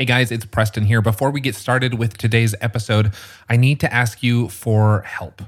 Hey guys, it's Preston here. Before we get started with today's episode, I need to ask you for help.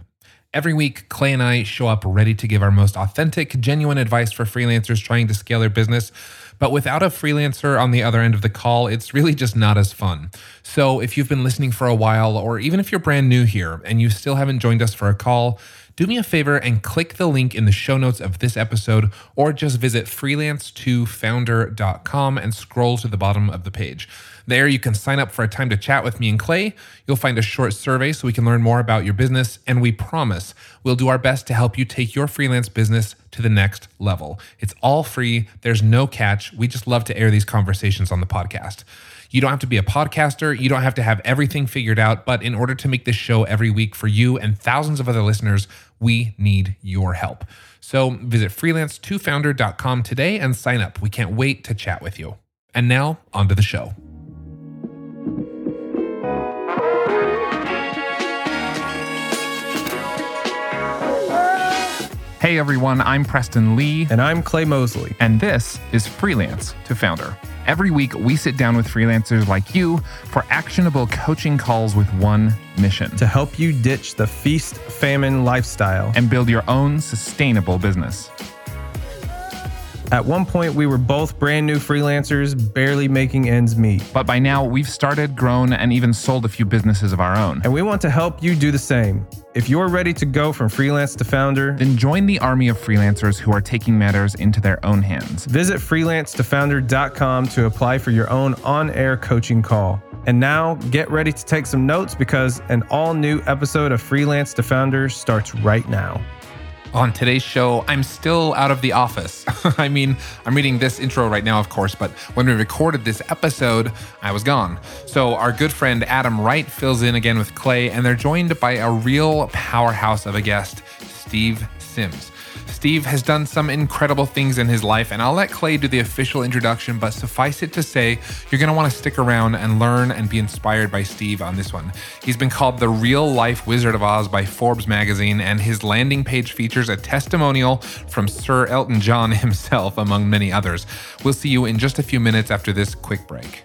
Every week, Clay and I show up ready to give our most authentic, genuine advice for freelancers trying to scale their business. But without a freelancer on the other end of the call, it's really just not as fun. So if you've been listening for a while, or even if you're brand new here and you still haven't joined us for a call, do me a favor and click the link in the show notes of this episode, or just visit freelance2founder.com and scroll to the bottom of the page. There, you can sign up for a time to chat with me and Clay. You'll find a short survey so we can learn more about your business, and we promise we'll do our best to help you take your freelance business to the next level. It's all free, there's no catch. We just love to air these conversations on the podcast. You don't have to be a podcaster. You don't have to have everything figured out. But in order to make this show every week for you and thousands of other listeners, we need your help. So visit freelance2founder.com today and sign up. We can't wait to chat with you. And now, on to the show. Hey everyone, I'm Preston Lee. And I'm Clay Mosley. And this is Freelance to Founder. Every week, we sit down with freelancers like you for actionable coaching calls with one mission to help you ditch the feast famine lifestyle and build your own sustainable business. At one point, we were both brand new freelancers, barely making ends meet. But by now, we've started, grown, and even sold a few businesses of our own. And we want to help you do the same. If you're ready to go from freelance to founder, then join the army of freelancers who are taking matters into their own hands. Visit freelance2founder.com to apply for your own on air coaching call. And now get ready to take some notes because an all new episode of Freelance to Founder starts right now. On today's show, I'm still out of the office. I mean, I'm reading this intro right now, of course, but when we recorded this episode, I was gone. So, our good friend Adam Wright fills in again with Clay, and they're joined by a real powerhouse of a guest, Steve Sims. Steve has done some incredible things in his life, and I'll let Clay do the official introduction, but suffice it to say, you're going to want to stick around and learn and be inspired by Steve on this one. He's been called the real life Wizard of Oz by Forbes magazine, and his landing page features a testimonial from Sir Elton John himself, among many others. We'll see you in just a few minutes after this quick break.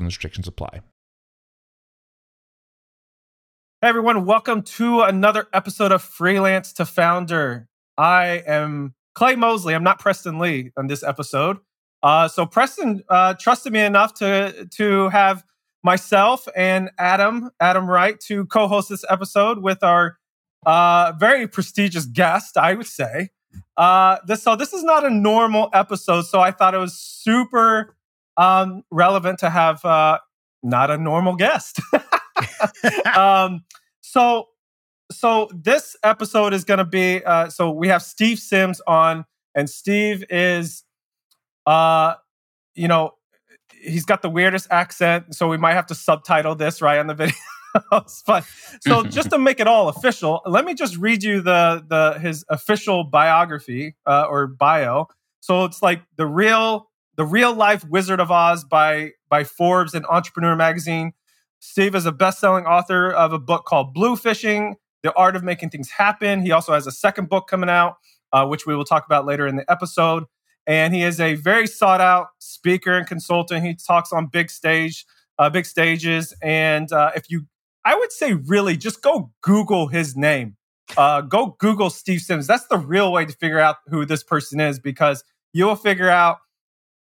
and restrictions apply. Hey everyone, welcome to another episode of Freelance to Founder. I am Clay Mosley. I'm not Preston Lee on this episode. Uh, so Preston uh, trusted me enough to to have myself and Adam Adam Wright to co-host this episode with our uh, very prestigious guest, I would say. Uh, this so this is not a normal episode, so I thought it was super um, relevant to have uh, not a normal guest. um, so, so this episode is going to be uh, so we have Steve Sims on, and Steve is, uh, you know, he's got the weirdest accent, so we might have to subtitle this right on the video. but so just to make it all official, let me just read you the the his official biography uh, or bio. So it's like the real the Real Life Wizard of Oz by by Forbes and Entrepreneur Magazine. Steve is a best-selling author of a book called Bluefishing: The Art of Making Things Happen. He also has a second book coming out, uh, which we will talk about later in the episode. And he is a very sought-out speaker and consultant. He talks on big stage, uh, big stages. And uh, if you, I would say, really, just go Google his name. Uh, go Google Steve Sims. That's the real way to figure out who this person is because you'll figure out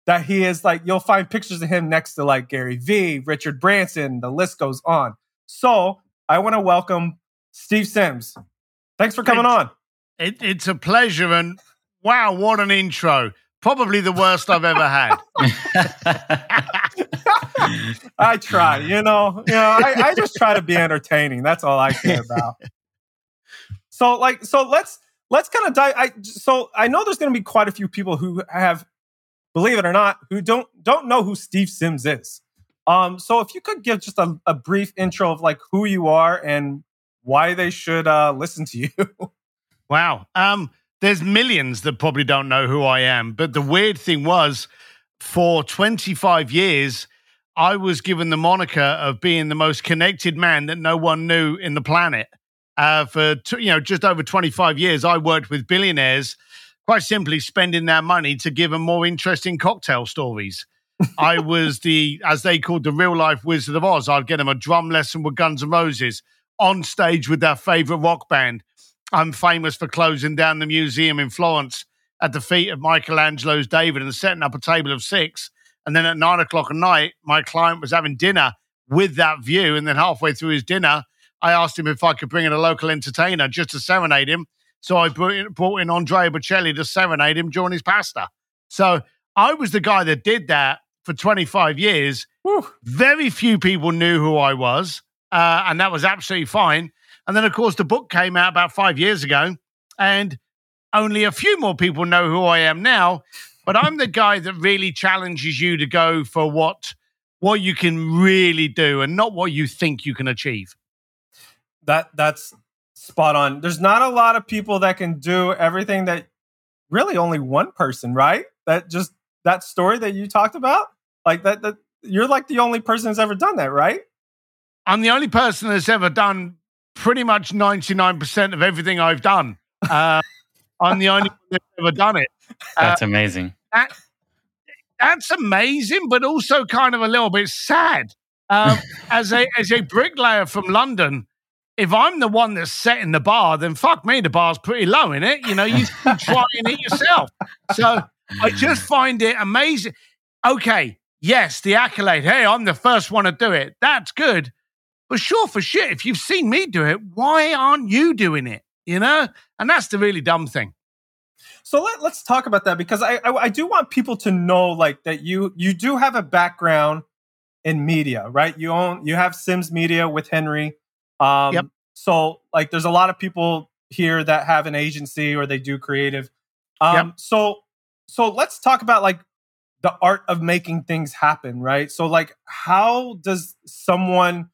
that he is like you'll find pictures of him next to like Gary Vee, Richard Branson, the list goes on. So I want to welcome Steve Sims. Thanks for coming it's, on. It, it's a pleasure, and wow, what an intro! Probably the worst I've ever had. I try, you know, you know, I, I just try to be entertaining. That's all I care about. so, like, so let's let's kind of dive. I so I know there's going to be quite a few people who have, believe it or not, who don't don't know who Steve Sims is. Um, so if you could give just a, a brief intro of like who you are and why they should uh, listen to you. wow. Um, there's millions that probably don't know who I am, but the weird thing was, for 25 years, I was given the moniker of being the most connected man that no one knew in the planet. Uh, for you know just over 25 years, I worked with billionaires, quite simply spending their money to give them more interesting cocktail stories. I was the, as they called, the real life Wizard of Oz. I'd get them a drum lesson with Guns N' Roses on stage with their favorite rock band. I'm famous for closing down the museum in Florence at the feet of Michelangelo's David and setting up a table of six. And then at nine o'clock at night, my client was having dinner with that view. And then halfway through his dinner, I asked him if I could bring in a local entertainer just to serenade him. So I brought in, brought in Andrea Bocelli to serenade him during his pasta. So I was the guy that did that for 25 years. Whew. Very few people knew who I was, uh, and that was absolutely fine. And then, of course, the book came out about five years ago, and only a few more people know who I am now. But I'm the guy that really challenges you to go for what what you can really do and not what you think you can achieve. That that's spot on. There's not a lot of people that can do everything that really only one person, right? That just that story that you talked about? Like that, that you're like the only person that's ever done that, right? I'm the only person that's ever done pretty much 99% of everything I've done. Uh, I'm the only one that's ever done it. That's uh, amazing. That, that's amazing, but also kind of a little bit sad. Um, as a as a bricklayer from London, if I'm the one that's setting the bar, then fuck me, the bar's pretty low in it. You know, you try and it yourself. So I just find it amazing. Okay, yes, the accolade. Hey, I'm the first one to do it. That's good. But sure for shit, if you've seen me do it, why aren't you doing it? You know? And that's the really dumb thing. So let, us talk about that because I, I, I do want people to know like that you you do have a background in media, right? You own you have Sims Media with Henry. Um, yep. So like, there's a lot of people here that have an agency or they do creative. Um, yep. So so let's talk about like the art of making things happen, right? So like how does someone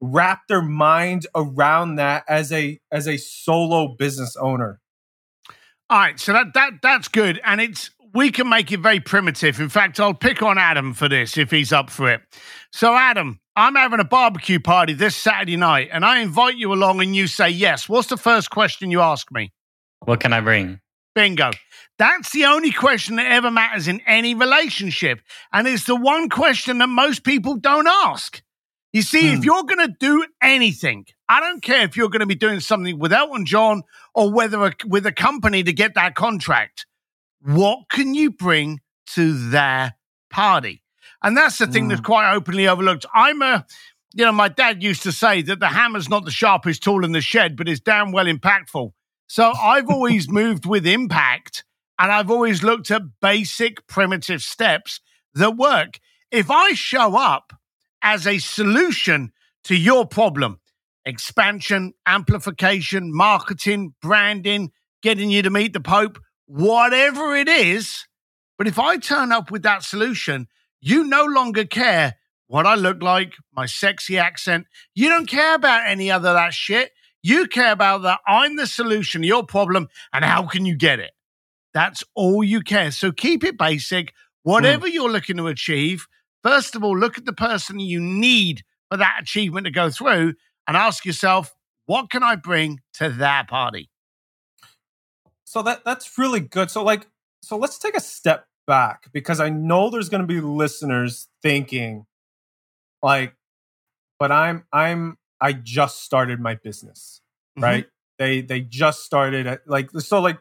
wrap their mind around that as a as a solo business owner? All right, so that that that's good and it's we can make it very primitive. In fact, I'll pick on Adam for this if he's up for it. So Adam, I'm having a barbecue party this Saturday night and I invite you along and you say yes. What's the first question you ask me? What can I bring? Bingo. That's the only question that ever matters in any relationship. And it's the one question that most people don't ask. You see, if hmm. you're going to do anything, I don't care if you're going to be doing something with Elton John or whether a, with a company to get that contract, what can you bring to their party? And that's the thing that's hmm. quite openly overlooked. I'm a, you know, my dad used to say that the hammer's not the sharpest tool in the shed, but it's damn well impactful. So I've always moved with impact and I've always looked at basic primitive steps that work. If I show up as a solution to your problem, expansion, amplification, marketing, branding, getting you to meet the Pope, whatever it is, but if I turn up with that solution, you no longer care what I look like, my sexy accent. You don't care about any other that shit. You care about that I'm the solution to your problem and how can you get it? That's all you care. So keep it basic. Whatever mm. you're looking to achieve, first of all, look at the person you need for that achievement to go through and ask yourself, what can I bring to that party? So that that's really good. So like so let's take a step back because I know there's going to be listeners thinking like but I'm I'm I just started my business, mm-hmm. right? They they just started at, like so like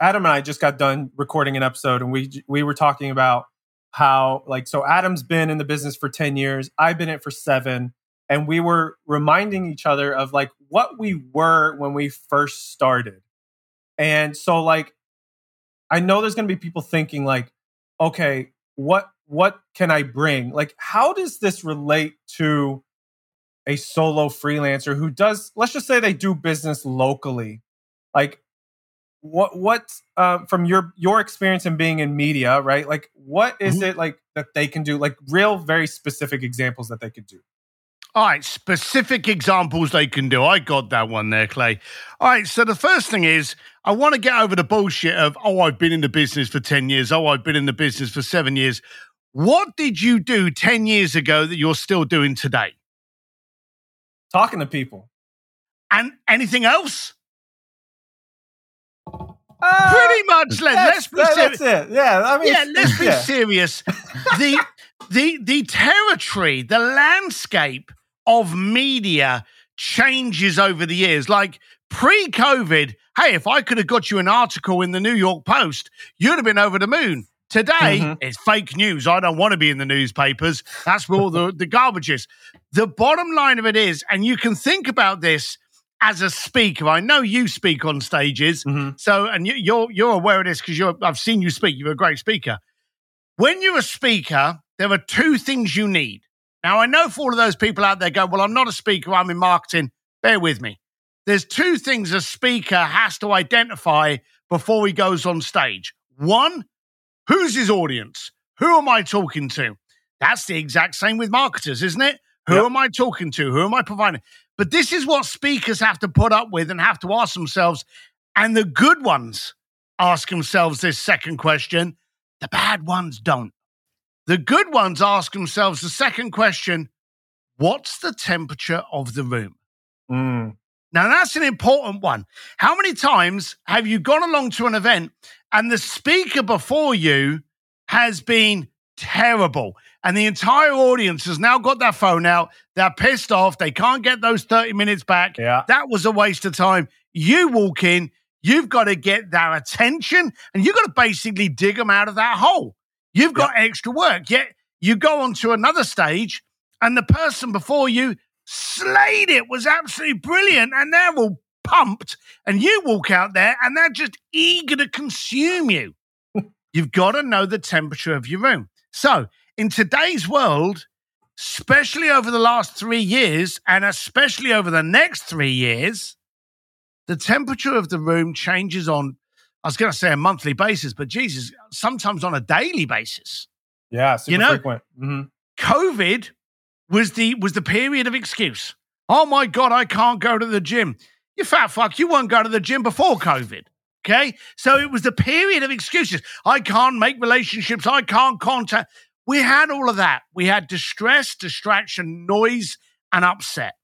Adam and I just got done recording an episode, and we we were talking about how like so Adam's been in the business for ten years, I've been in it for seven, and we were reminding each other of like what we were when we first started, and so like I know there's going to be people thinking like, okay, what what can I bring? Like, how does this relate to a solo freelancer who does let's just say they do business locally like what what uh, from your your experience in being in media, right? Like, what is Mhm. it like that they can do? Like, real, very specific examples that they could do. All right, specific examples they can do. I got that one there, Clay. All right, so the first thing is I want to get over the bullshit of, oh, I've been in the business for 10 years. Oh, I've been in the business for seven years. What did you do 10 years ago that you're still doing today? Talking to people. And anything else? Uh, Pretty much. Let's be that- serious. that's it. Yeah, I mean, yeah, let's be yeah. serious. the the the territory, the landscape of media changes over the years. Like pre-COVID, hey, if I could have got you an article in the New York Post, you'd have been over the moon. Today, Mhm. it's fake news. I don't want to be in the newspapers. That's where all the, the garbage is. The bottom line of it is, and you can think about this as a speaker. I know you speak on stages. Mhm. So, and you, you're you're aware of this because you're I've seen you speak. You're a great speaker. When you're a speaker, there are two things you need. Now, I know for all of those people out there go, well, I'm not a speaker. I'm in marketing. Bear with me. There's two things a speaker has to identify before he goes on stage. One, who's his audience? Who am I talking to? That's the exact same with marketers, isn't it? Who Yep. am I talking to? Who am I providing? But this is what speakers have to put up with and have to ask themselves. And the good ones ask themselves this second question. The bad ones don't. The good ones ask themselves the second question What's the temperature of the room? Mm. Now, that's an important one. How many times have you gone along to an event and the speaker before you has been terrible? And the entire audience has now got their phone out. They're pissed off. They can't get those 30 minutes back. Yeah. That was a waste of time. You walk in, you've got to get their attention and you've got to basically dig them out of that hole. You've got extra work. Yet you go on to another stage and the person before you slayed it, was absolutely brilliant, and they're all pumped. And you walk out there and they're just eager to consume you. You've got to know the temperature of your room. So, in today's world, especially over the last three years, and especially over the next three years, the temperature of the room changes on, I was going to say a monthly basis, but Jesus, sometimes on a daily basis. Yeah. Super You know- frequent. hmm COVID was the was the period of excuse. Oh my God, I can't go to the gym. You fat fuck, you won't go to the gym before COVID. Okay. So it was the period of excuses. I can't make relationships. I can't contact. We had all of that. We had distress, distraction, noise, and upset.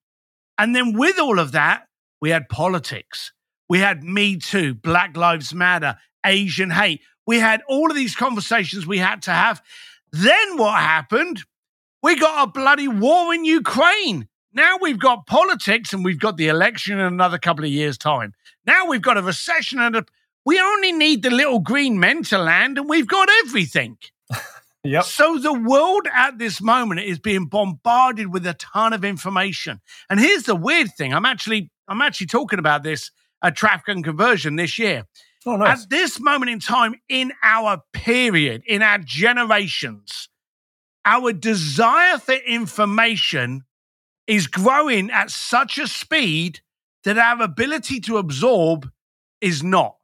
And then with all of that, we had politics. We had Me Too, Black Lives Matter, Asian hate. We had all of these conversations we had to have. Then what happened? We got a bloody war in Ukraine. Now we've got politics and we've got the election in another couple of years' time. Now we've got a recession and a, we only need the little green men to land and we've got everything. Yep. So the world at this moment is being bombarded with a ton of information. And here's the weird thing. I'm actually I'm actually talking about this at traffic and conversion this year. Oh, nice. At this moment in time in our period, in our generations, our desire for information is growing at such a speed that our ability to absorb is not.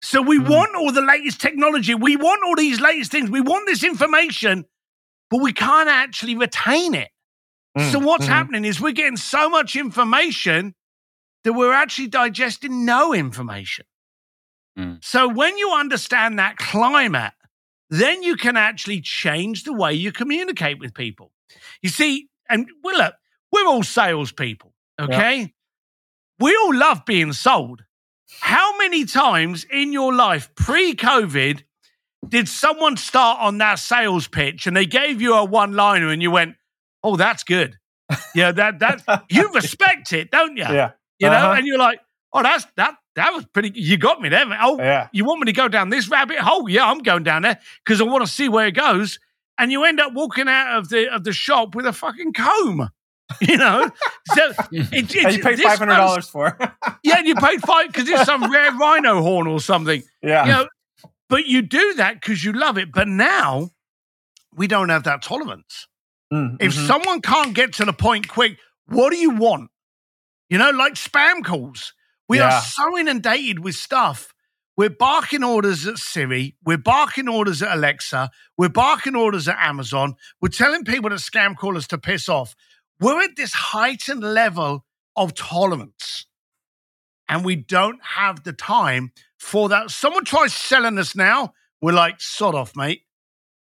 So we Mm. want all the latest technology. We want all these latest things. We want this information, but we can't actually retain it. So Mm, what's mhm. happening is we're getting so much information that we're actually digesting no information. Mm. So when you understand that climate, then you can actually change the way you communicate with people. You see, and look, we're all salespeople, okay? We all love being sold. How many times in your life pre-COVID did someone start on that sales pitch and they gave you a one-liner and you went, "Oh, that's good." Yeah, that that you respect it, don't you? Yeah. You know, Uh-huh. and you're like, "Oh, that's that that was pretty. You got me there, man. Oh, Yeah. you want me to go down this rabbit hole? Yeah, I'm going down there because I want to see where it goes." And you end up walking out of the of the shop with a fucking comb. You know, so it, it, you paid five hundred dollars for. Yeah, and you paid five because it's some rare rhino horn or something. yeah. You know, but you do that because you love it. But now we don't have that tolerance. Mm, If mhm. someone can't get to the point quick, what do you want? You know, like spam calls. We Yeah. are so inundated with stuff We're barking orders at Siri. We're barking orders at Alexa. We're barking orders at Amazon. We're telling people to scam callers to piss off. We're at this heightened level of tolerance. And we don't have the time for that. Someone tries selling us now. We're like, sod off, mate.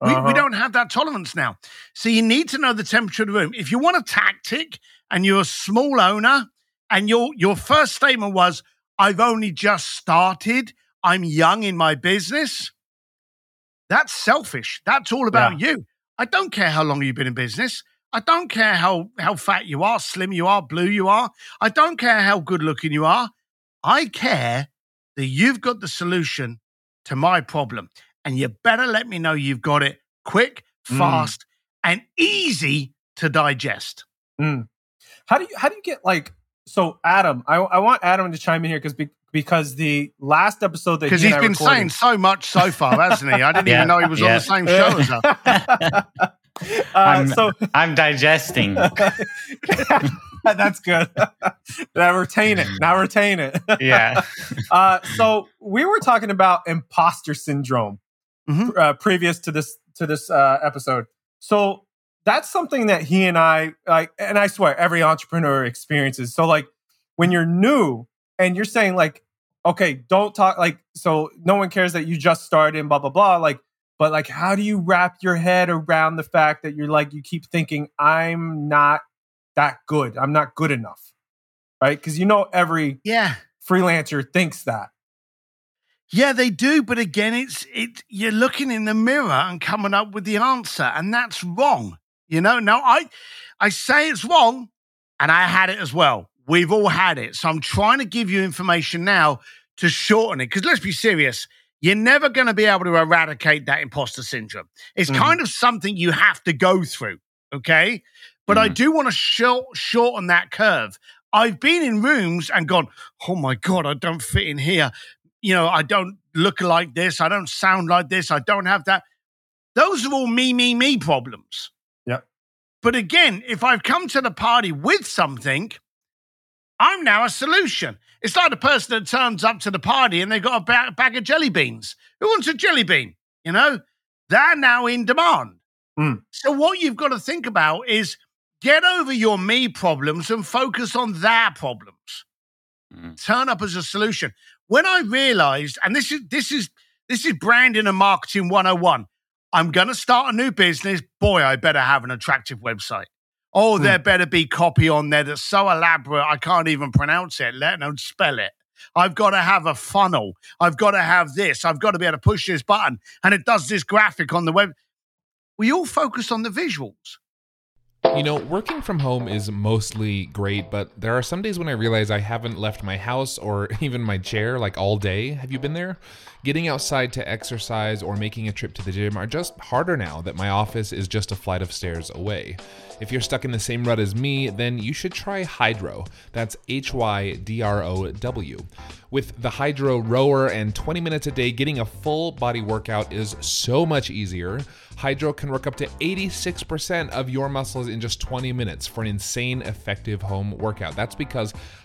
We, we Uh-huh. don't have that tolerance now. So you need to know the temperature of the room. If you want a tactic and you're a small owner and your your first statement was, I've only just started, I'm young in my business, that's selfish. That's all about you. I don't care how long you've been in business. I don't care how, how fat you are, slim you are, blue you are. I don't care how good looking you are. I care that you've got the solution to my problem. And you better let me know you've got it quick, Mm. fast, and easy to digest. How do you how do you get like so Adam? I, I want Adam to chime in here because because the last episode that Because he he's and been recorded- saying so much so far, hasn't he? I didn't Yeah, even know he was on the same show as us. uh, I'm- so I'm digesting. that's good. now retain it. Now retain it. yeah. Uh, so we were talking about imposter syndrome Mhm. uh, previous to this to this uh, episode. So that's something that he and I like, and I swear every entrepreneur experiences. So like when you're new and you're saying like, okay, don't talk like so no one cares that you just started and blah blah blah. Like, but like, how do you wrap your head around the fact that you're like you keep thinking I'm not that good. I'm not good enough, right? Because you know every Yeah. freelancer thinks that. Yeah, they do, but again, it's it. You're looking in the mirror and coming up with the answer, and that's wrong. You know, now I, I say it's wrong, and I had it as well. We've all had it, so I'm trying to give you information now to shorten it. Because let's be serious, you're never going to be able to eradicate that imposter syndrome. It's Mhm. kind of something you have to go through. Okay, but I Mhm. do want to short, shorten that curve. I've been in rooms and gone, oh my god, I don't fit in here you know, I don't look like this, I don't sound like this, I don't have that. Those are all me, me, me problems. But again, if I've come to the party with something, I'm now a solution. It's like the person that turns up to the party and they've got a ba- bag of jelly beans. Who wants a jelly bean? You know, they're now in demand. Mm. So, what you've got to think about is get over your me problems and focus on their problems Mm. turn up as a solution. When I realized, and this is this is this is branding and marketing 101. I'm gonna start a new business. Boy, I better have an attractive website. Oh, Hmm. there better be copy on there that's so elaborate I can't even pronounce it, let alone spell it. I've got to have a funnel. I've got to have this. I've got to be able to push this button. And it does this graphic on the web. We all focus on the visuals. You know, working from home is mostly great, but there are some days when I realize I haven't left my house or even my chair like all day. Have you been there? Getting outside to exercise or making a trip to the gym are just harder now that my office is just a flight of stairs away. If you're stuck in the same rut as me, then you should try Hydrow. That's H Y D R O W. With the Hydrow rower and 20 minutes a day, getting a full body workout is so much easier. Hydrow can work up to 86% of your muscles in just 20 minutes for an insane effective home workout. That's because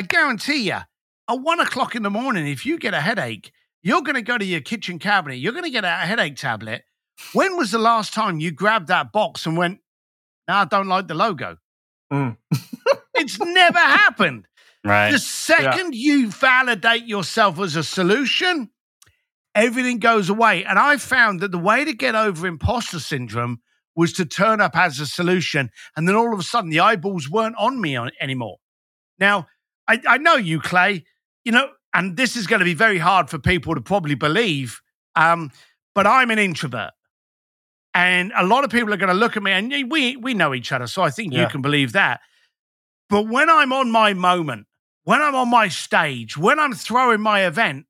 I guarantee you, at one o'clock in the morning, if you get a headache, you're going to go to your kitchen cabinet, you're going to get a headache tablet. When was the last time you grabbed that box and went, no, I don't like the logo? Mm. it's never happened. Right. The second you validate yourself as a solution, everything goes away. And I found that the way to get over imposter syndrome was to turn up as a solution. And then all of a sudden, the eyeballs weren't on me on, anymore. Now, I, I know you, Clay, you know, and this is going to be very hard for people to probably believe, um, but I'm an introvert. And a lot of people are going to look at me, and we, we know each other. So I think you can believe that. But when I'm on my moment, when I'm on my stage, when I'm throwing my event,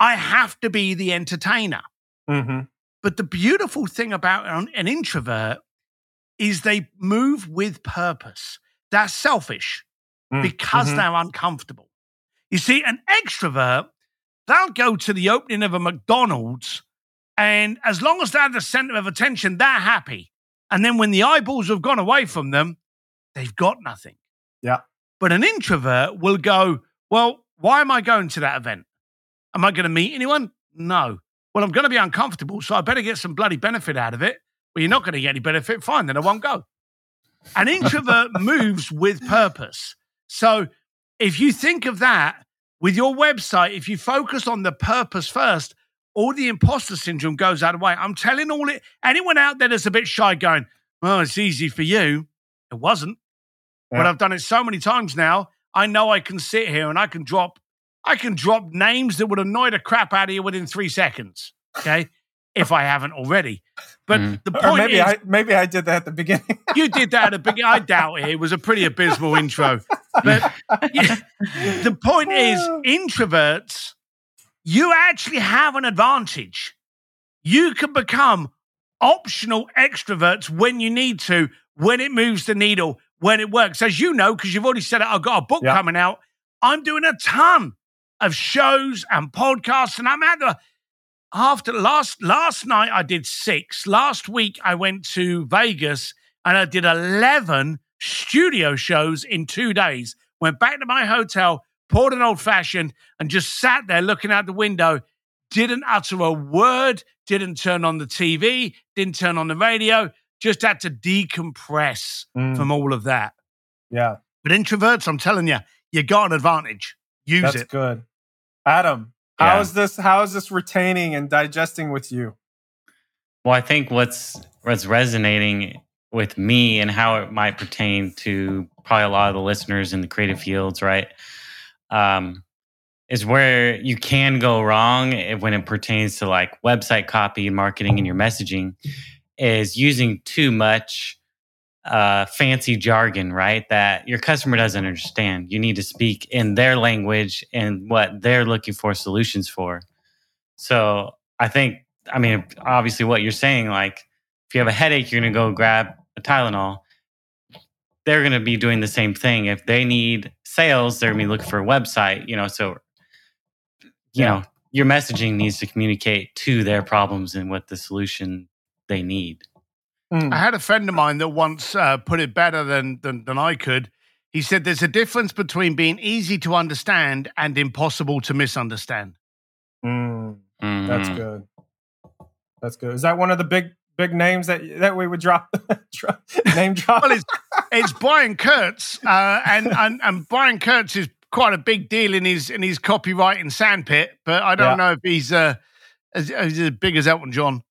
I have to be the entertainer. Mhm. But the beautiful thing about an, introvert is they move with purpose. They're selfish Mm, because mhm. they're uncomfortable. You see, an extrovert, they'll go to the opening of a McDonald's, and as long as they're the center of attention, they're happy. And then when the eyeballs have gone away from them, they've got nothing. Yeah. But an introvert will go, Well, why am I going to that event? Am I going to meet anyone? No. Well, I'm going to be uncomfortable, so I better get some bloody benefit out of it. Well, you're not going to get any benefit. Fine, then I won't go. An introvert moves with purpose. So if you think of that with your website, if you focus on the purpose first, all the imposter syndrome goes out of the way. I'm telling all it anyone out there that's a bit shy going, Well, it's easy for you. It wasn't. But I've done it so many times now. I know I can sit here and I can drop I can drop names that would annoy the crap out of you within three seconds. Okay. If I haven't already. But Mhm. the Or point maybe is, I maybe I did that at the beginning. you did that at the beginning. I doubt it. It was a pretty abysmal intro. But yeah, the point is, introverts, you actually have an advantage. You can become optional extroverts when you need to, when it moves the needle, when it works. As you know, because you've already said it, I've got a book Yeah. coming out. I'm doing a ton of shows and podcasts, and I'm at the after last last night I did six. Last week I went to Vegas and I did eleven studio shows in two days. Went back to my hotel, poured an old fashioned, and just sat there looking out the window. Didn't utter a word. Didn't turn on the TV. Didn't turn on the radio. Just had to decompress Mm, from all of that. yeah, But introverts, I'm telling you, you got an advantage. Use that's it. That's good. Adam, Yeah. how is this? How is this retaining and digesting with you? Well, I think what's what's resonating with me and how it might pertain to probably a lot of the listeners in the creative fields, right? Um, is where you can go wrong when it pertains to like website copy and marketing and your messaging is using too much uh, fancy jargon, right? That your customer doesn't understand. You need to speak in their language and what they're looking for solutions for. So I think, I mean, obviously, what you're saying, like if you have a headache, you're going to go grab a Tylenol. They're going to be doing the same thing. If they need sales, they're going to be looking for a website, you know. So, you Yeah. know, your messaging needs to communicate to their problems and what the solution they need. Mm, I had a friend of mine that once uh, put it better than, than than I could. He said, "There's a difference between being easy to understand and impossible to misunderstand." mm, that's Mhm. good. That's good. Is that one of the big big names that that we would drop, drop name drop? Well, it's it's Brian Kurtz, uh, and, and and Brian Kurtz is quite a big deal in his in his copyright and sandpit. But I don't Yeah. know if he's uh, as, as big as Elton John.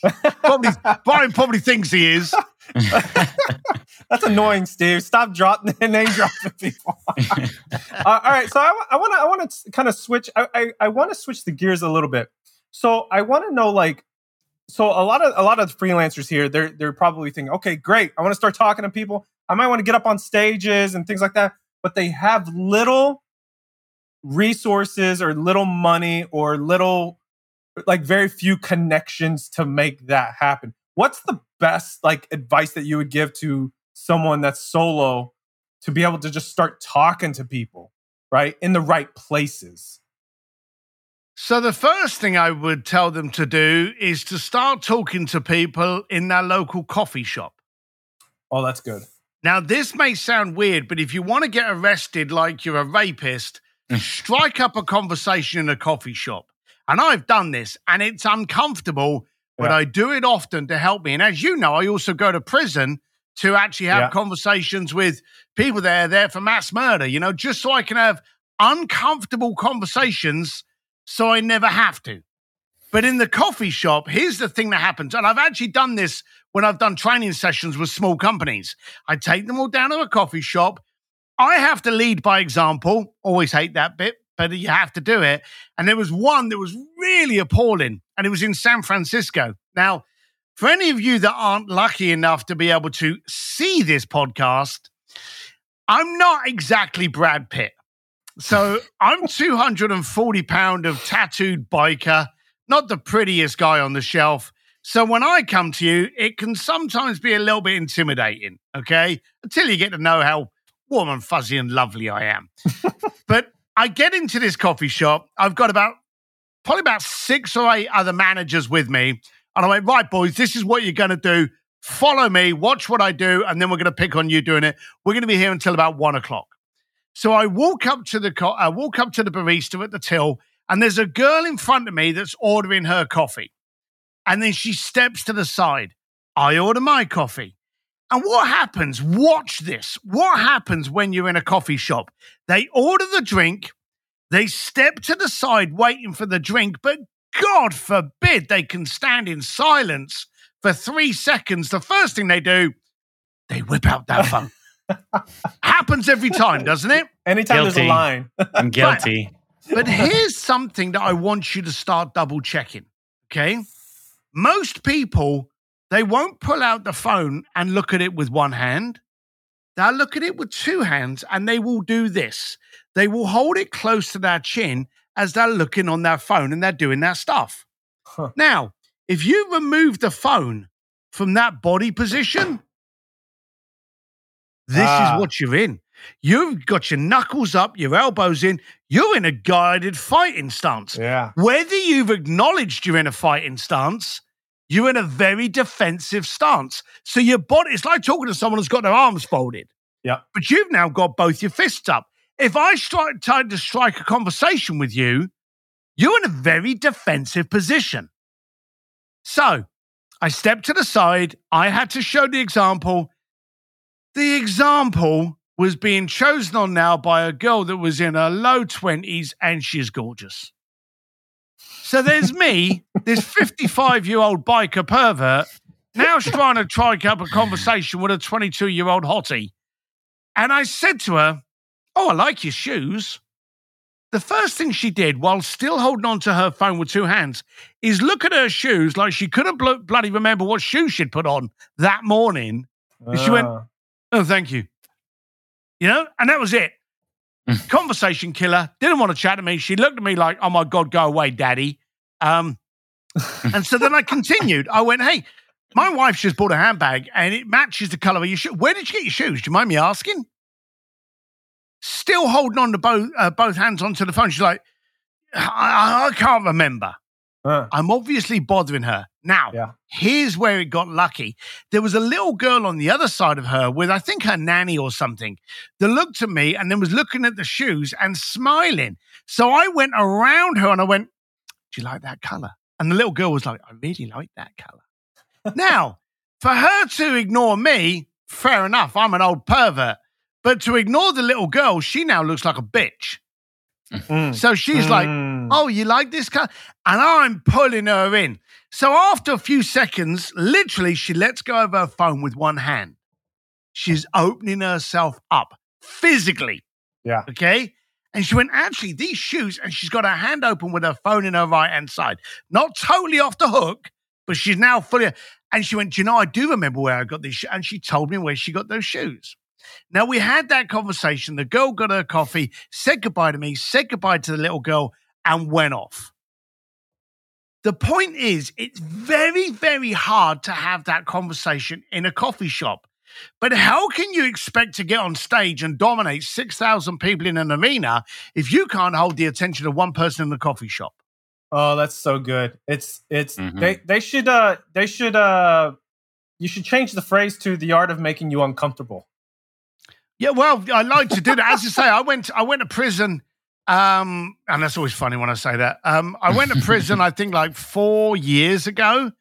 probably Brian probably thinks he is. That's annoying, Steve. Stop dropping name dropping people. uh, all right, so I want to I want to kind of switch. I I, I want to switch the gears a little bit. So I want to know like, so a lot of a lot of freelancers here, they're they're probably thinking, okay, great, I want to start talking to people. I might want to get up on stages and things like that, but they have little resources or little money or little like very few connections to make that happen. What's the best like advice that you would give to someone that's solo to be able to just start talking to people, right? In the right places. So, the first thing I would tell them to do is to start talking to people in their local coffee shop. Oh, that's good. Now, this may sound weird, but if you want to get arrested like you're a rapist, strike up a conversation in a coffee shop. And I've done this, and it's uncomfortable, but Yeah. I do it often to help me. And as you know, I also go to prison to actually have Yeah. conversations with people there, there for mass murder, you know, just so I can have uncomfortable conversations so I never have to. But in the coffee shop, here's the thing that happens. And I've actually done this when I've done training sessions with small companies. I take them all down to a coffee shop. I have to lead by example. Always hate that bit, but you have to do it. And there was one that was really appalling, and it was in San Francisco. Now, for any of you that aren't lucky enough to be able to see this podcast, I'm not exactly Brad Pitt. So I'm 240 pound of tattooed biker, not the prettiest guy on the shelf. So when I come to you, it can sometimes be a little bit intimidating, okay? Until you get to know how warm and fuzzy and lovely I am. but I get into this coffee shop. I've got about probably about six or eight other managers with me. And I went, right, boys, this is what you're going to do. Follow me, watch what I do, and then we're going to pick on you doing it. We're going to be here until about one o'clock. So I walk up to the co- I walk up to the barista at the till, and there's a girl in front of me that's ordering her coffee. And then she steps to the side. I order my coffee. And what happens? Watch this. What happens when you're in a coffee shop? They order the drink, they step to the side waiting for the drink, but God forbid they can stand in silence for three seconds. The first thing they do, they whip out that phone. Happens every time, doesn't it? Anytime there's a line. I'm guilty. But here's something that I want you to start double checking. Okay. Most people, they won't pull out the phone and look at it with one hand. They'll look at it with two hands and they will do this. They will hold it close to their chin as they're looking on their phone and they're doing their stuff. Huh. Now, if you remove the phone from that body position, this Ah. is what you're in. You've got your knuckles up, your elbows in. You're in a guided fighting stance. Yeah. Whether you've acknowledged you're in a fighting stance, you're in a very defensive stance. So your body, it's like talking to someone who's got their arms folded. Yeah. But you've now got both your fists up. If I strike, tried to strike a conversation with you, you're in a very defensive position. So I stepped to the side. I had to show the example. The example was being chosen on now by a girl that was in her low 20s and she's gorgeous. So there's me, this 55 year old biker pervert, now trying to strike up a conversation with a 22 year old hottie. And I said to her, Oh, I like your shoes. The first thing she did while still holding on to her phone with two hands is look at her shoes like she couldn't blo- bloody remember what shoes she'd put on that morning. And she went, Ah. Oh, thank you. You know, and that was it. Conversation killer. Didn't want to chat to me. She looked at me like, "Oh my god, go away, daddy." Um, and so then I continued. I went, "Hey, my wife just bought a handbag, and it matches the color of your shoe. Where did you get your shoes? Do you mind me asking?" Still holding on to both uh, both hands onto the phone. She's like, I, I, can't remember." Huh. I'm obviously bothering her. Now, Yeah. here's where it got lucky. There was a little girl on the other side of her with, I think, her nanny or something that looked at me and then was looking at the shoes and smiling. So I went around her and I went, Do you like that color? And the little girl was like, I really like that color. now, for her to ignore me, fair enough. I'm an old pervert. But to ignore the little girl, she now looks like a bitch. Mm. So she's like, Mm. Oh, you like this color? And I'm pulling her in. So after a few seconds, literally, she lets go of her phone with one hand. She's opening herself up physically. Yeah. Okay. And she went, actually, these shoes, and she's got her hand open with her phone in her right hand side. Not totally off the hook, but she's now fully. And she went, you know, I do remember where I got these. And she told me where she got those shoes. Now, we had that conversation. The girl got her coffee, said goodbye to me, said goodbye to the little girl, and went off. The point is, it's very, very hard to have that conversation in a coffee shop. But how can you expect to get on stage and dominate 6,000 people in an arena if you can't hold the attention of one person in the coffee shop? Oh, that's so good. It's it's mm-hmm. they they should uh they should uh you should change the phrase to the art of making you uncomfortable. Yeah, well, I like to do that. As you say, I went I went to prison um, and that's always funny when I say that. Um, I went to prison, I think like four years ago,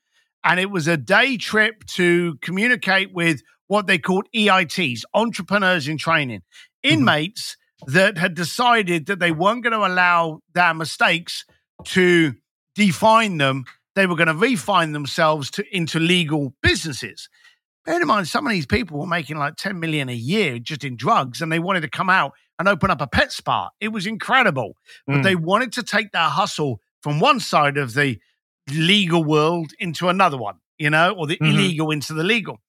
and it was a day trip to communicate with what they called EITs, entrepreneurs in training, mm-hmm. inmates that had decided that they weren't going to allow their mistakes to define them. They were going to refine themselves to into legal businesses. Bear in mind, some of these people were making like 10 million a year just in drugs, and they wanted to come out and open up a pet spa. It was incredible. But mm. they wanted to take that hustle from one side of the legal world into another one, you know, or the mm-hmm. illegal into the legal.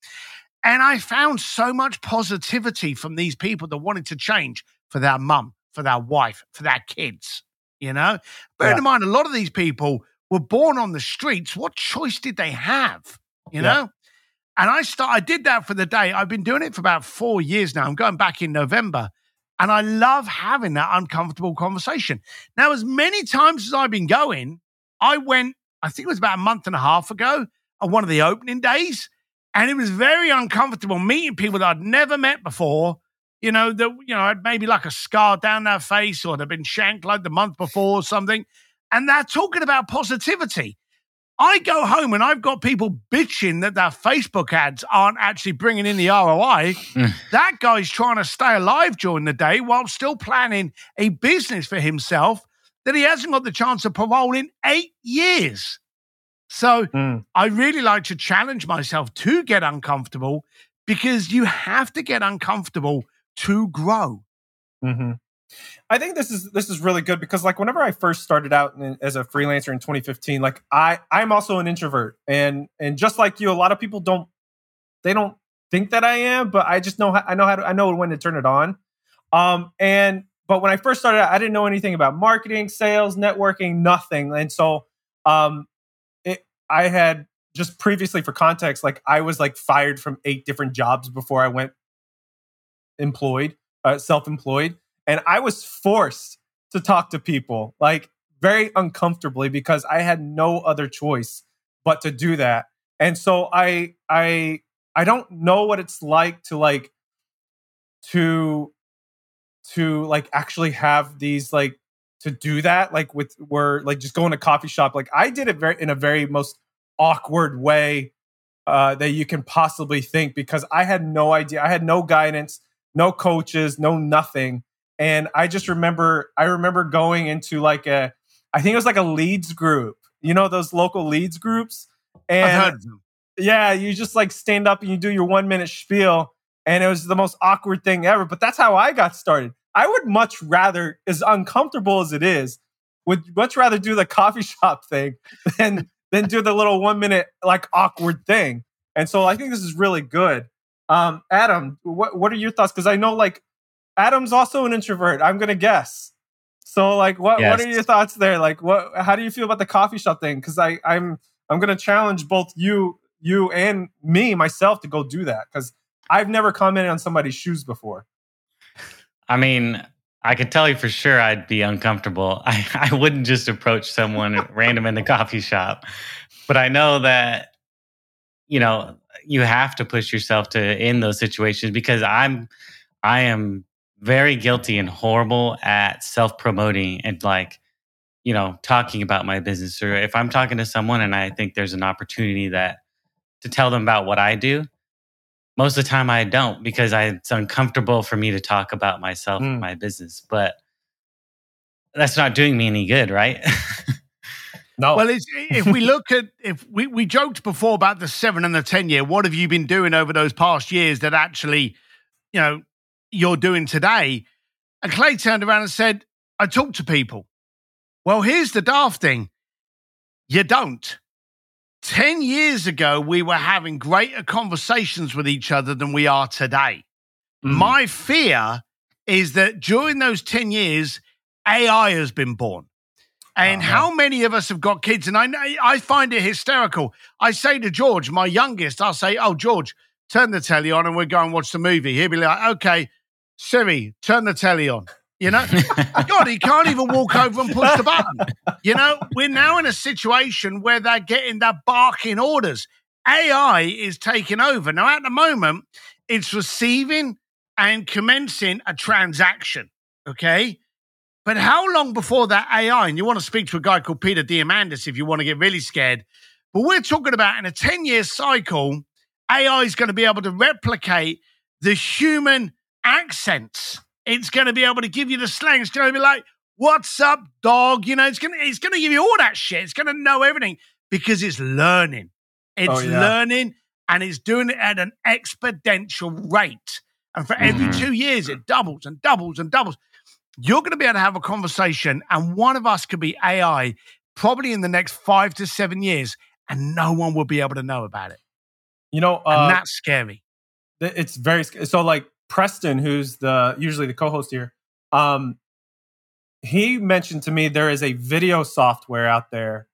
And I found so much positivity from these people that wanted to change for their mum, for their wife, for their kids, you know? Bear yeah. in mind, a lot of these people were born on the streets. What choice did they have, you yeah. know? And I start, I did that for the day. I've been doing it for about four years now. I'm going back in November. And I love having that uncomfortable conversation. Now, as many times as I've been going, I went, I think it was about a month and a half ago on one of the opening days. And it was very uncomfortable meeting people that I'd never met before. You know, that, you know, had maybe like a scar down their face or they'd been shanked like the month before or something. And they're talking about positivity. I go home and I've got people bitching that their Facebook ads aren't actually bringing in the ROI. Mm. that guy's trying to stay alive during the day while still planning a business for himself that he hasn't got the chance of parole in eight years. So mm. I really like to challenge myself to get uncomfortable because you have to get uncomfortable to grow. Mm-hmm. I think this is this is really good because like whenever I first started out in, as a freelancer in 2015, like I I'm also an introvert and and just like you, a lot of people don't they don't think that I am, but I just know how, I know how to I know when to turn it on. Um and but when I first started out, I didn't know anything about marketing, sales, networking, nothing, and so um I had just previously for context, like I was like fired from eight different jobs before I went employed, uh, self-employed and I was forced to talk to people like very uncomfortably because I had no other choice but to do that. And so I I I don't know what it's like to like to to like actually have these like to do that like with where like just going to coffee shop like I did it very in a very most awkward way uh that you can possibly think because I had no idea I had no guidance no coaches no nothing and I just remember, I remember going into like a, I think it was like a leads group, you know, those local leads groups. And yeah, you just like stand up and you do your one minute spiel. And it was the most awkward thing ever. But that's how I got started. I would much rather, as uncomfortable as it is, would much rather do the coffee shop thing than than do the little one minute like awkward thing. And so I think this is really good. Um, Adam, what what are your thoughts? Because I know like Adam's also an introvert. I'm gonna guess. So like, what yes. what are your thoughts there? Like, what? How do you feel about the coffee shop thing? Because I I'm I'm gonna challenge both you you and me myself to go do that because I've never commented on somebody's shoes before. I mean, I could tell you for sure I'd be uncomfortable. I, I wouldn't just approach someone random in the coffee shop. But I know that, you know, you have to push yourself to in those situations because I'm I am very guilty and horrible at self promoting and like, you know, talking about my business. Or if I'm talking to someone and I think there's an opportunity that to tell them about what I do, most of the time I don't because I, it's uncomfortable for me to talk about myself mm. and my business. But that's not doing me any good, right? No. Well, if we look at if we, we joked before about the seven and the ten year, what have you been doing over those past years that actually, you know, you're doing today. And Clay turned around and said, I talk to people. Well, here's the daft thing you don't. 10 years ago, we were having greater conversations with each other than we are today. Mm. My fear is that during those 10 years, AI has been born. And Uh-huh. how many of us have got kids? And I I find it hysterical. I say to George, my youngest, I'll say, Oh, George, turn the telly on and we'll go and watch the movie. He'll be like, Okay, Siri, turn the telly on. You know, God, he can't even walk over and push the button. You know, we're now in a situation where they're getting that barking orders. AI is taking over. Now, at the moment, it's receiving and commencing a transaction. Okay. But how long before that AI? And you want to speak to a guy called Peter Diamandis if you want to get really scared. But we're talking about in a 10 year cycle, AI is going to be able to replicate the human accents. It's going to be able to give you the slang. It's going to be like, "What's up, dog?" You know, it's going to it's going to give you all that shit. It's going to know everything because it's learning. It's Oh, yeah. learning and it's doing it at an exponential rate. And for every Mhm. two years, it doubles and doubles and doubles. You're going to be able to have a conversation, and one of us could be AI probably in the next five to seven years, and no one will be able to know about it. You know, And uh, that's scary. it's very so. Like Preston, who's the usually the co-host here, um, he mentioned to me there is a video software out there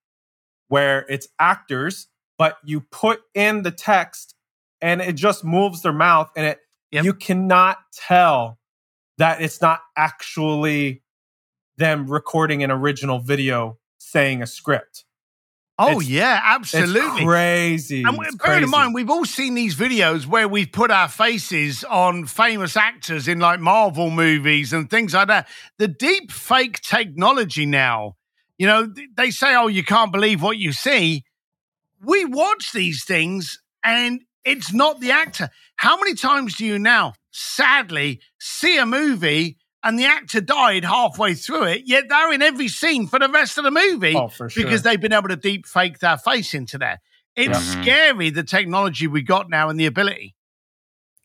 where it's actors, but you put in the text and it just moves their mouth, and it Yep. you cannot tell that it's not actually them recording an original video saying a script. Oh, it's- yeah, absolutely. It's crazy. And It's bearing in mind, we've all seen these videos where we've put our faces on famous actors in like Marvel movies and things like that. The deep fake technology now, you know, they say, oh, you can't believe what you see. We watch these things and it's not the actor. How many times do you now, sadly, see a movie and the actor died halfway through it, yet they're in every scene for the rest of the movie? oh, for sure. because they've been able to deep fake their face into there. It's Yeah. Mhm. scary the technology we got now and the ability.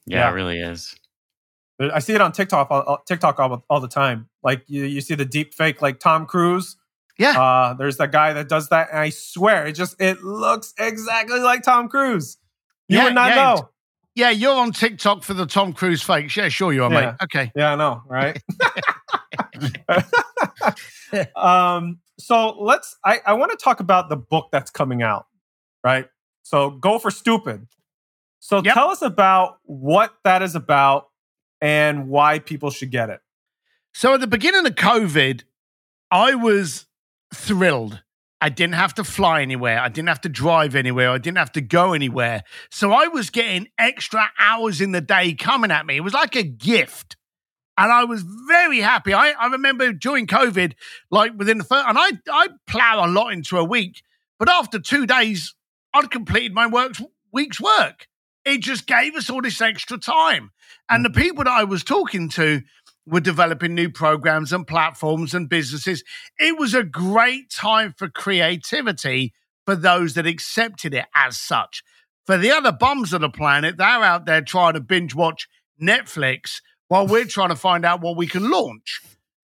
yeah, Yeah. it really is. I see it on TikTok all, TikTok all, all the time. Like you, you see the deep fake, like Tom Cruise. Yeah. Uh, there's that guy that does that, and I swear it just it looks exactly like Tom Cruise. You Yeah, would not yeah, know. Yeah, you're on TikTok for the Tom Cruise fakes. Yeah, sure you are, Yeah. mate. Okay. Yeah, I know, right? um, so let's. I, I want to talk about the book that's coming out, right? So go for stupid. So Yep. tell us about what that is about and why people should get it. So at the beginning of COVID, I was thrilled. I didn't have to fly anywhere. I didn't have to drive anywhere. I didn't have to go anywhere. So I was getting extra hours in the day coming at me. It was like a gift. And I was very happy. I, I remember during COVID, like within the first, and I, I plow a lot into a week, but after two days, I'd completed my work, week's work. It just gave us all this extra time. And the mm. people that I was talking to, were developing new programs and platforms and businesses. It was a great time for creativity for those that accepted it as such. For the other bums of the planet, they're out there trying to binge watch Netflix while we're trying to find out what we can launch.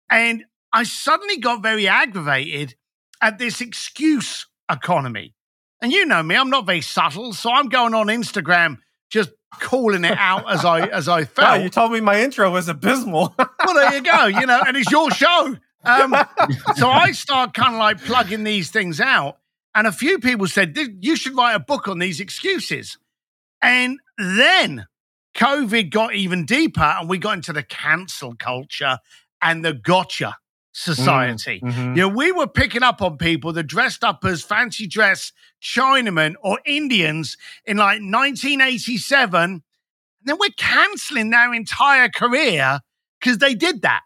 And I suddenly got very aggravated at this excuse economy. And you know me, I'm not very subtle, so I'm going on Instagram just calling it out as I as I Wow, felt you told me my intro was abysmal. well, there you go. You know, and it's your show. Um, so I start kind of like plugging these things out, and a few people said you should write a book on these excuses. And then COVID got even deeper, and we got into the cancel culture and the gotcha society. Mhm. You know, we were picking up on people that dressed up as fancy dress Chinamen or Indians in like 1987. And then we're canceling their entire career because they did that.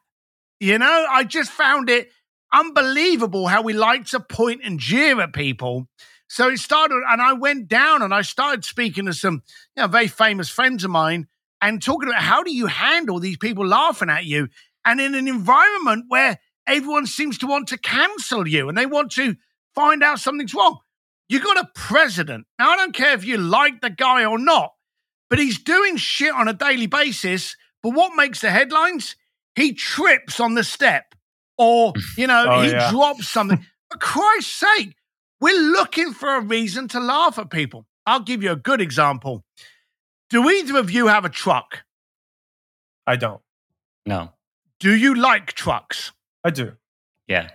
You know, I just found it unbelievable how we like to point and jeer at people. So it started, and I went down and I started speaking to some you know, very famous friends of mine and talking about how do you handle these people laughing at you and in an environment where everyone seems to want to cancel you and they want to find out something's wrong. You got a president. Now, I don't care if you like the guy or not, but he's doing shit on a daily basis. But what makes the headlines? He trips on the step or, you know, Oh, he yeah. drops something. For Christ's sake, we're looking for a reason to laugh at people. I'll give you a good example. Do either of you have a truck? I don't. No. Do you like trucks? I do. Yeah.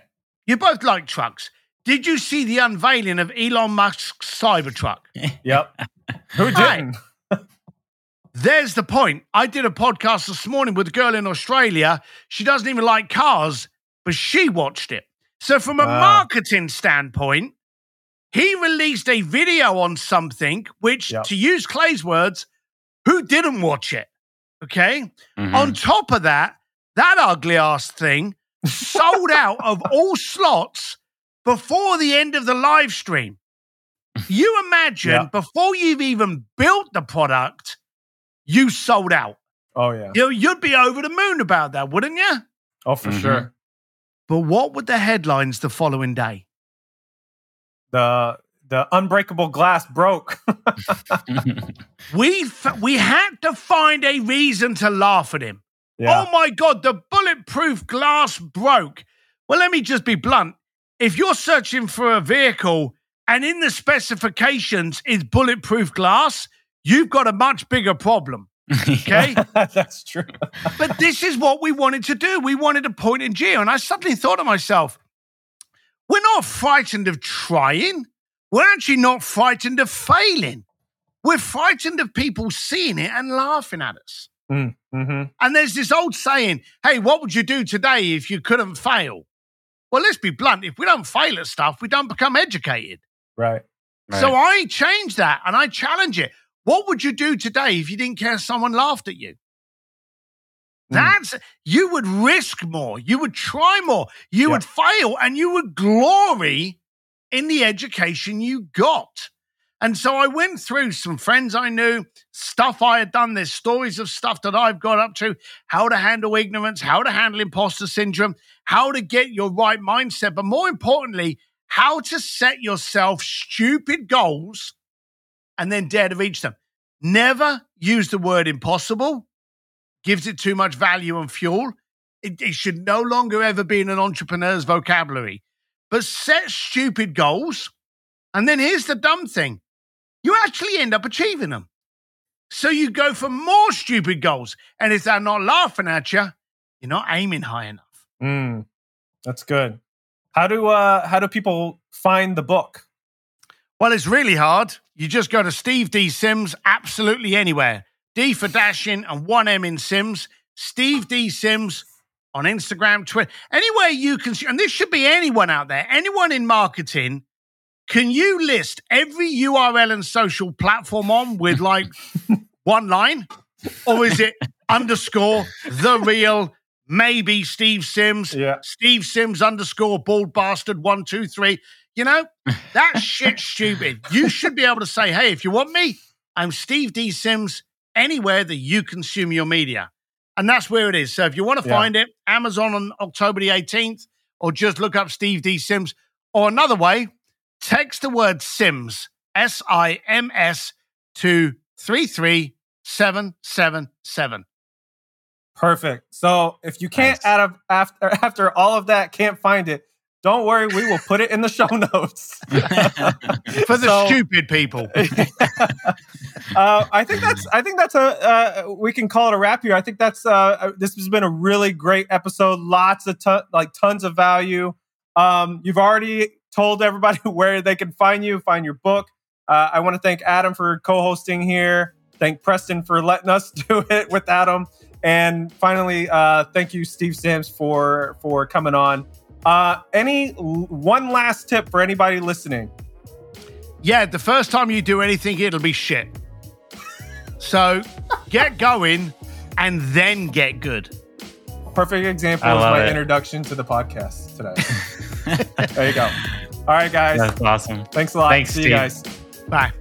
You both like trucks. Did you see the unveiling of Elon Musk's Cybertruck? Yep. Who Right. didn't? There's the point. I did a podcast this morning with a girl in Australia. She doesn't even like cars, but she watched it. So, from a Wow. marketing standpoint, he released a video on something which, Yep. to use Clay's words, who didn't watch it? Okay. Mhm. On top of that, that ugly ass thing sold out of all slots before the end of the live stream. You imagine Yeah. before you've even built the product, you sold out. Oh yeah. You, you'd be over the moon about that, wouldn't you? Oh for Mhm. sure. But what were the headlines the following day? The the unbreakable glass broke. We f- we had to find a reason to laugh at him. Yeah. Oh my God, the bulletproof glass broke. Well, let me just be blunt. If you're searching for a vehicle and in the specifications is bulletproof glass, you've got a much bigger problem. Okay. That's true. but this is what we wanted to do. We wanted to point in geo. And I suddenly thought to myself, we're not frightened of trying. We're actually not frightened of failing. We're frightened of people seeing it and laughing at us. Mm-hmm. And there's this old saying, hey, what would you do today if you couldn't fail? Well, let's be blunt. If we don't fail at stuff, we don't become educated. Right. So I change that and I challenge it. What would you do today if you didn't care someone laughed at you? Hmm. That's you would risk more, you would try more, you Yeah. would fail, and you would glory in the education you got. And so I went through some friends I knew, stuff I had done. There's stories of stuff that I've got up to, how to handle ignorance, how to handle imposter syndrome, how to get your right mindset, but more importantly, how to set yourself stupid goals and then dare to reach them. Never use the word impossible, gives it too much value and fuel. It, it should no longer ever be in an entrepreneur's vocabulary. But set stupid goals. And then here's the dumb thing you actually end up achieving them. So you go for more stupid goals. And if they're not laughing at you, you're not aiming high enough. Mm. That's good. How do uh how do people find the book? Well, it's really hard. You just go to Steve D Sims absolutely anywhere. D for dashing and one M in Sims. Steve D Sims on Instagram, Twitter, anywhere you can. And this should be anyone out there, anyone in marketing. Can you list every URL and social platform on with like one line? Or is it underscore the real maybe Steve Sims? Yeah. Steve Sims underscore bald bastard one, two, three. You know, that shit's stupid. You should be able to say, hey, if you want me, I'm Steve D. Sims anywhere that you consume your media. And that's where it is. So if you want to Yeah. find it, Amazon on October the 18th, or just look up Steve D. Sims. Or another way, text the word Sims, S I M S, to 33777. Perfect. So if you can't Nice. add up after after all of that, can't find it, don't worry, we will put it in the show notes. For the So- stupid people. uh, I think that's I think that's a uh, we can call it a wrap here. I think that's uh, uh, this has been a really great episode. Lots of ton, like tons of value. Um, you've already told everybody where they can find you, find your book. Uh, I want to thank Adam for co-hosting here. Thank Preston for letting us do it with Adam. And finally, uh, thank you, Steve Sims, for for coming on. Uh, any one last tip for anybody listening? Yeah, the first time you do anything, it'll be shit. So get going and then get good. Perfect example I is my it. introduction to the podcast today. there you go. All right, guys. That's awesome. Thanks a lot. Thanks, See Steve. you guys. Bye.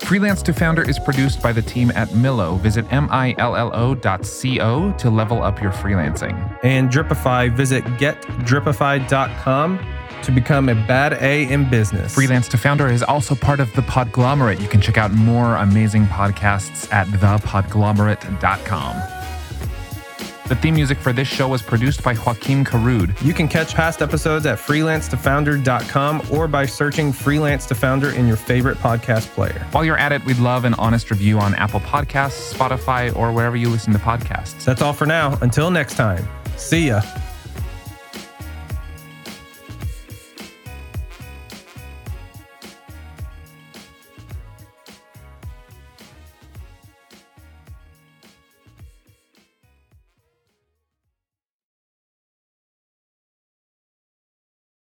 Freelance to Founder is produced by the team at Millo. Visit millo.co to level up your freelancing. And Dripify, visit getdripify.com to become a bad A in business. Freelance to Founder is also part of the Podglomerate. You can check out more amazing podcasts at thepodglomerate.com. The theme music for this show was produced by Joaquin Carud. You can catch past episodes at freelancetofounder.com or by searching Freelance to Founder in your favorite podcast player. While you're at it, we'd love an honest review on Apple Podcasts, Spotify, or wherever you listen to podcasts. That's all for now. Until next time, see ya.